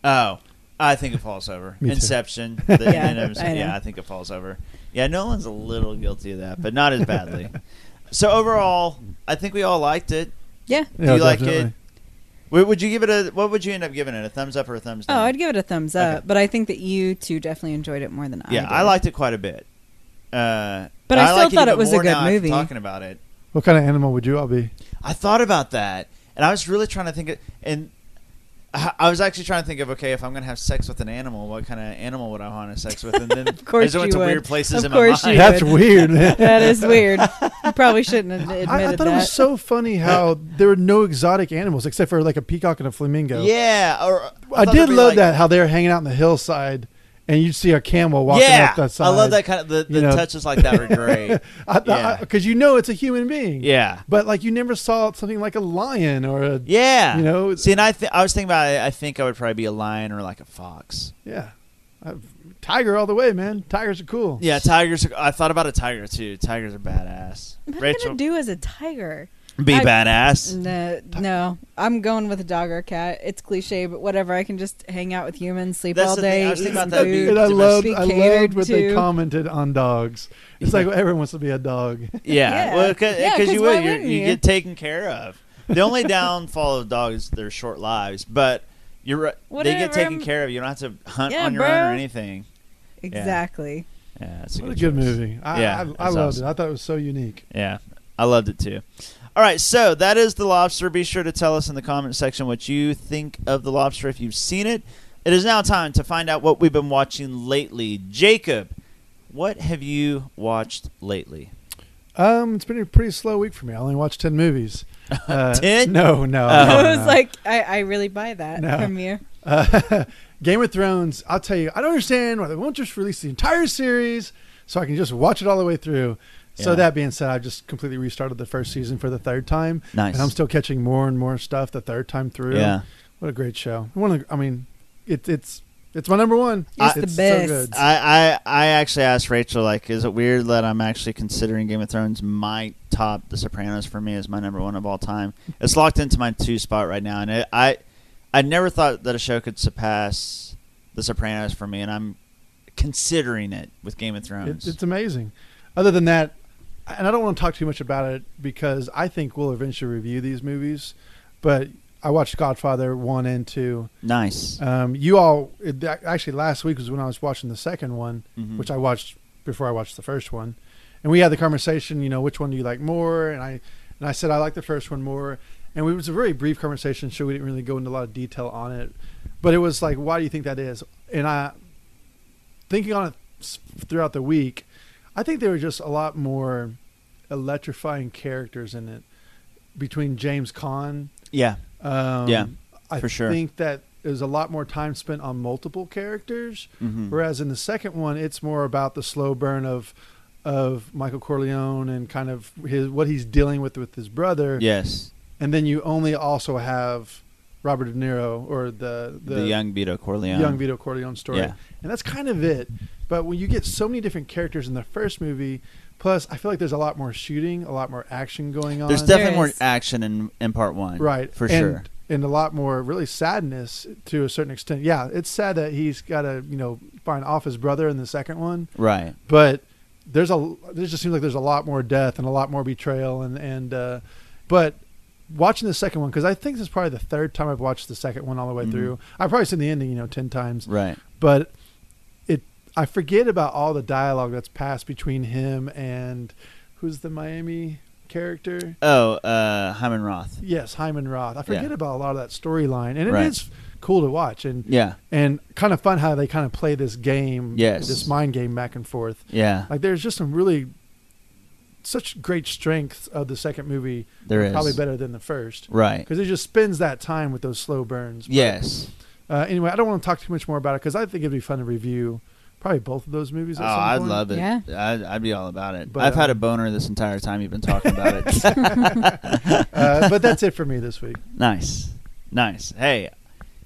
Oh, I think it falls over. Inception. The,
Yeah, I
yeah, I think it falls over. Yeah, Nolan's a little guilty of that, but not as badly. so overall, I think we all liked it.
Yeah.
Do
Yeah,
you like
definitely.
it? Would would you give it a? What would you end up giving it? A thumbs up or a thumbs down? Oh.
I'd give it a thumbs up, but I think that you two definitely enjoyed it more than I.
yeah,
did.
I liked it quite a bit. Uh,
But I still
like
thought it
even
was a
more
good
now after
movie.
Talking about it,
What kind of animal would you all be?
I thought about that, and I was really trying to think, of, and I I was actually trying to think of okay, if I'm going to have sex with an animal, what kind of animal would I want to have sex with? And then of
course
I just went to
would.
weird places
Of
in
course
my mind.
That's
would.
weird.
that is weird. You probably shouldn't have admitted
I, I thought
that.
it was so funny how there were no exotic animals except for like a peacock and a flamingo.
Yeah, or
I,
thought
did love
like-
that how they were hanging out on the hillside, and you'd see a camel walking
yeah,
up that side.
I love that kind of the, the
you know.
touches like that were great. Yeah.
Because you know it's a human being.
yeah,
But like you never saw something like a lion or a
yeah.
You know,
see, and I th- I was thinking about it. I think I would probably be a lion or like a fox.
yeah, Uh, tiger all the way, man. Tigers are cool.
Yeah, tigers. Are, I thought about a tiger too. Tigers are badass.
What am I
Rachel,
gonna do as a tiger?
Be
I-
badass.
No, no, I'm going with a dog or a cat. It's cliche, but whatever. I can just hang out with humans, sleep
That's
all
the thing.
day,
I was thinking about that
food.
And I loved, I loved what they commented on dogs. It's like everyone wants to be a dog.
Yeah,
Yeah.
well, because
Yeah, 'cause
you
why
would, You're, you
you?
get taken care of. The only downfall of dogs is their short lives, but you're right. They get taken care of. You don't have to hunt
Yeah,
on your own or anything.
Exactly.
Yeah, it's a
What a
good,
good movie. I,
Yeah,
I, I loved
awesome.
it. I thought it was so unique.
Yeah, I loved it too. All right, so that is The Lobster. Be sure to tell us in the comment section what you think of The Lobster if you've seen it. It is now time to find out what we've been watching lately. Jacob, what have you watched lately?
Um, it's been a pretty slow week for me. I only watched ten movies. Uh,
10?
No, no.
Oh.
no,
I was
no.
like, I, I really buy that
No.
from you.
Uh, Game of Thrones. I'll tell you, I don't understand why they won't just release the entire series so I can just watch it all the way through. So that being said, I've just completely restarted the first season for the third time,
Nice.
and I'm still catching more and more stuff the third time through.
Yeah.
what a great show! One of, the- I mean, it, it's it's my number one.
It's the best.
So good.
I, I I actually asked Rachel like, is it weird that I'm actually considering Game of Thrones might top The Sopranos for me as my number one of all time? It's locked into my two spot right now, and it, I I never thought that a show could surpass The Sopranos for me, and I'm considering it with Game of Thrones.
It, it's amazing. Other than that, and I don't want to talk too much about it because I think we'll eventually review these movies. But I watched Godfather one and two.
nice.
Um, you all it, actually last week was when I was watching the second one,
Mhm.
which I watched before I watched the first one, and we had the conversation. You know, which one do you like more? And I and I said I like the first one more. And it was a very brief conversation, so we didn't really go into a lot of detail on it. But it was like, why do you think that is? And I, thinking on it throughout the week, I think there were just a lot more electrifying characters in it between James Caan.
yeah,
Um,
Yeah,
I
for sure.
think that there's a lot more time spent on multiple characters,
Mhm.
whereas in the second one, it's more about the slow burn of of Michael Corleone and kind of his what he's dealing with with his brother.
yes,
and then you only also have Robert De Niro or the
the, young Vito Corleone.
young Vito Corleone story,
Yeah.
and that's kind of it. But when you get so many different characters in the first movie, plus I feel like there's a lot more shooting, a lot more action going on.
There's definitely
There
more action in in part one,
right
For
and
sure.
and a lot more really sadness to a certain extent. Yeah, it's sad that he's got to you know find off his brother in the second one,
Right.
but there's a there just seems like there's a lot more death and a lot more betrayal and and uh, but watching the second one because I think this is probably the third time I've watched the second one all the way
Mhm.
through. I've probably seen the ending you know ten times,
Right.
but it I forget about all the dialogue that's passed between him and who's the Miami character.
Oh, uh, Hyman Roth.
Yes, Hyman Roth. I forget
Yeah.
about a lot of that storyline, and it is
Right.
cool to watch, and
Yeah.
and kind of fun how they kind of play this game,
Yes.
this mind game back and forth.
Yeah.
Like there's just some really such great strength of the second movie.
There
are Probably better than the first,
Right.
Because it just spends that time with those slow burns. But,
Yes.
Uh, anyway, I don't want to talk too much more about it because I think it'd be fun to review probably both of those movies.
Oh,
some
I'd
point.
love it.
Yeah.
I'd, I'd be all about it.
But,
I've had a
um,
boner this entire time you've been talking about it.
uh, but that's it for me this week.
nice. Nice. Hey,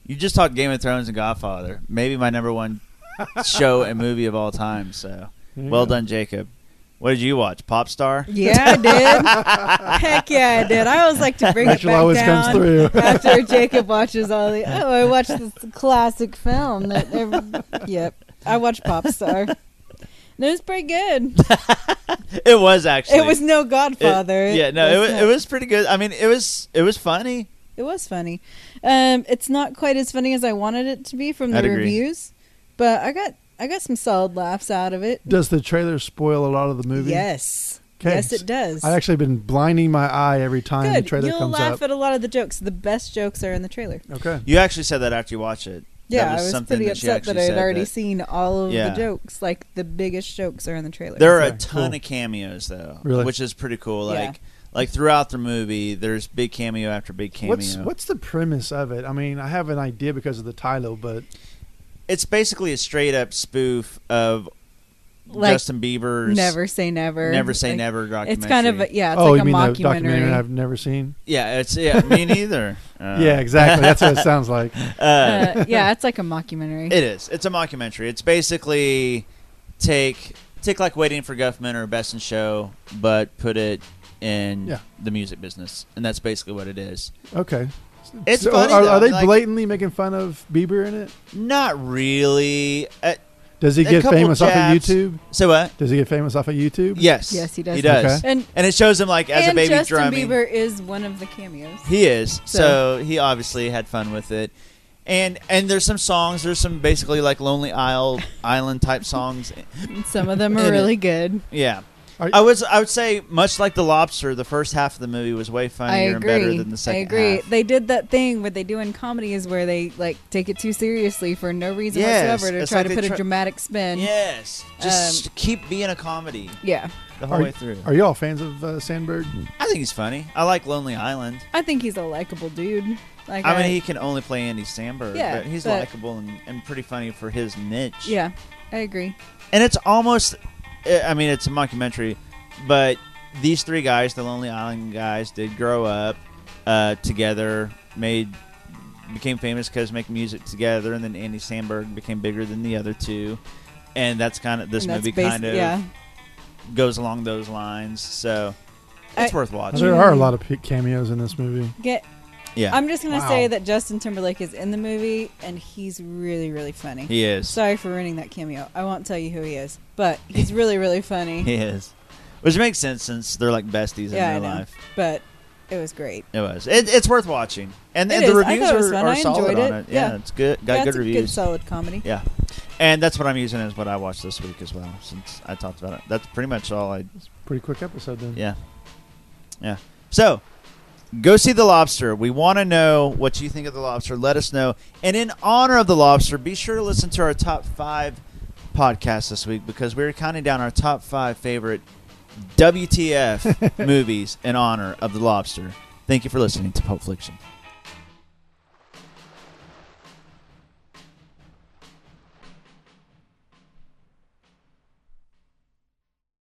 you just talked Game of Thrones and Godfather. Maybe my number one show and movie of all time. So, well
go.
done, Jacob. What did you watch? Popstar?
Yeah, I did. Heck yeah, I did. I always like to bring
Rachel
it back
always
down
comes through.
after Jacob watches all the. Oh, I watched this classic film. That every, yep, I watched Popstar. And it was pretty good.
It was actually.
It was no
It-
Godfather.
yeah, no, it,
was
wa-
not-
it was pretty good. I mean, it was it was funny.
It was funny. Um, it's not quite as funny as I wanted it to be from the
I'd agree.
reviews, but I got I got some solid laughs out of it.
Does the trailer spoil a lot of the movie?
Yes,
'Kay.
yes, it does.
I've actually been blinding my eye every time the trailer
You'll
comes
laugh at a lot of the jokes. The best jokes are in the trailer.
Okay.
You actually said that after you watch it.
Yeah,
That
I was
something
pretty
that
upset that I
had
already
that-
seen all of
Yeah.
the jokes. Like the biggest jokes are in the trailer.
There are a ton
cool.
of cameos though,
Really?
which is pretty cool.
Yeah.
Like like throughout the movie, there's big cameo after big cameo.
What's what's the premise of it? I mean, I have an idea because of the title, but
it's basically a straight up spoof of
Like,
Justin Bieber's
Never say never.
Never Say
Like,
Never documentary.
It's kind of a, yeah. It's
oh,
like
you
a
mean the
mockumentary.
documentary I've never seen?
yeah, it's yeah, me neither. Uh,
yeah, exactly. That's what it sounds like.
Uh,
Uh, yeah, it's like a mockumentary.
It is. It's a mockumentary. It's basically take take like Waiting for Guffman or Best in Show, but put it in
Yeah.
the music business, and that's basically what it is.
Okay.
It's
So
funny.
Are, are they
Like,
blatantly making fun of Bieber in it?
Not really. Uh,
Does he get
couple
famous off of. YouTube?
so what?
Does he get famous off of YouTube?
Yes.
Yes, he does.
He does.
Okay.
And
And it shows him like as a baby
Justin
drumming.
Bieber is one of the cameos.
He is. So.
So-
he obviously had fun with it. And and there's some songs, there's some basically like Lonely Isle Island type songs.
Some of them
In
are
it.
really good.
Yeah.
Are-
I was I would say much like the lobster, the first half of the movie was way funnier and better than the second.
I agree.
half.
They did that thing what they do in comedies where they like take it too seriously for no reason
Yes,
whatsoever to try
like
to put
try-
a dramatic spin.
Yes. Just
Um,
keep being a comedy
Yeah.
the whole
Are,
way through.
are you all fans of uh, Samberg?
I think he's funny. I like Lonely Island.
I think he's a likable dude. Like
I mean, he can only play Andy Samberg,
Yeah,
but he's likable and, and pretty funny for his niche.
Yeah, I agree.
and it's almost i mean it's a mockumentary but these three guys the lonely island guys did grow up uh, together made became famous because making music together and then andy samberg became bigger than the other two and that's kind of this
And
movie
basi-
kind of
yeah.
goes along those lines so it's
I-
worth watching
There are a lot of cameos in this movie.
Get.
Yeah
I'm just gonna
Wow.
say that Justin Timberlake is in the movie and he's really, really funny.
he is
Sorry for ruining that cameo. I won't tell you who he is, but he's really, really funny.
he is which makes sense since they're like besties
yeah, I
in real
know.
life
But it was great.
it was it, it's worth watching and,
It
and
is.
the
I
reviews
thought it was
are,
fun.
are
I
solid
enjoyed
on
it.
it yeah,
Yeah.
it's good got
yeah,
good
it's a
reviews
good, solid comedy.
Yeah, and that's what I'm using as what I watched this week as well. Since I talked about it, that's pretty much all I.
Pretty quick episode then.
Yeah, yeah. So, go see the Lobster. We want to know what you think of the Lobster. Let us know. And in honor of the Lobster, be sure to listen to our top five podcasts this week because we're counting down our top five favorite WTF movies in honor of the Lobster. Thank you for listening to Pulp Fiction.